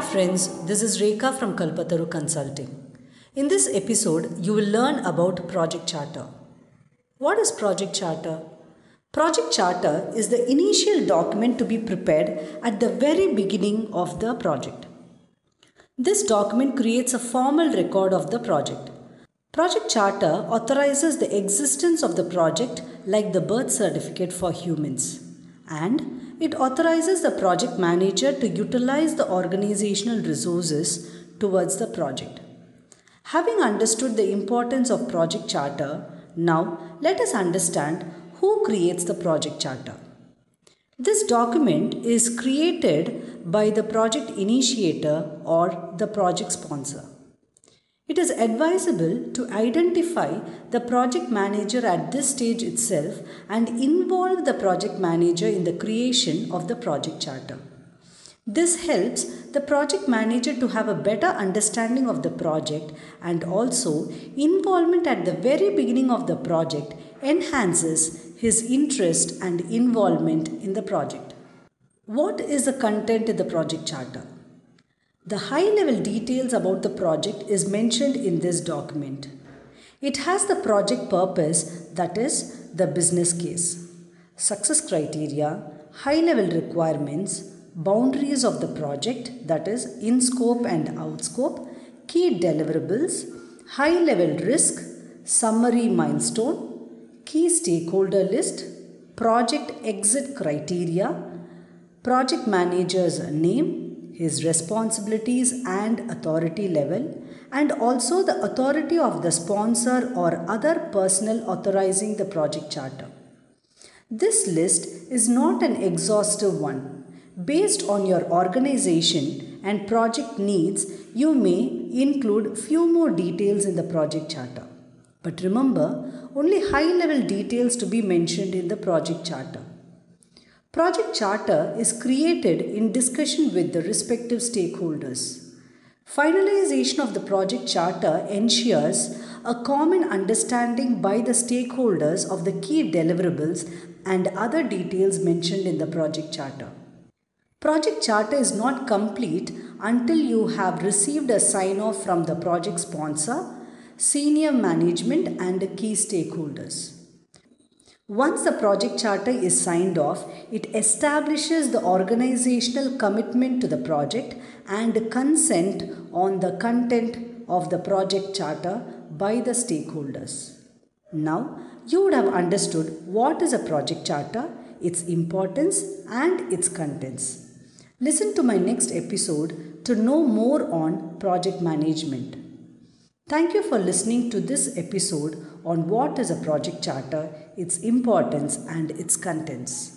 friends, this is Rekha from Kalpataru Consulting. In this episode, you will learn about Project Charter. What is Project Charter? Project Charter is the initial document to be prepared at the very beginning of the project. This document creates a formal record of the project. Project Charter authorizes the existence of the project like the birth certificate for humans and it authorizes the project manager to utilize the organizational resources towards the project. Having understood the importance of project charter, now let us understand who creates the project charter. This document is created by the project initiator or the project sponsor. It is advisable to identify the project manager at this stage itself and involve the project manager in the creation of the project charter. This helps the project manager to have a better understanding of the project and also involvement at the very beginning of the project enhances his interest and involvement in the project. What is the content in the project charter? The high level details about the project is mentioned in this document. It has the project purpose that is the business case, success criteria, high level requirements, boundaries of the project that is in scope and out scope, key deliverables, high level risk, summary milestone, key stakeholder list, project exit criteria, project manager's name, his responsibilities and authority level, and also the authority of the sponsor or other personnel authorizing the project charter. This list is not an exhaustive one. Based on your organization and project needs, you may include few more details in the project charter. But remember, only high level details to be mentioned in the project charter. Project Charter is created in discussion with the respective stakeholders. Finalization of the Project Charter ensures a common understanding by the stakeholders of the key deliverables and other details mentioned in the Project Charter. Project Charter is not complete until you have received a sign off from the project sponsor, senior management, and key stakeholders. Once the project charter is signed off, it establishes the organizational commitment to the project and consent on the content of the project charter by the stakeholders. Now, you would have understood what is a project charter, its importance, and its contents. Listen to my next episode to know more on project management. Thank you for listening to this episode on what is a project charter, its importance, and its contents.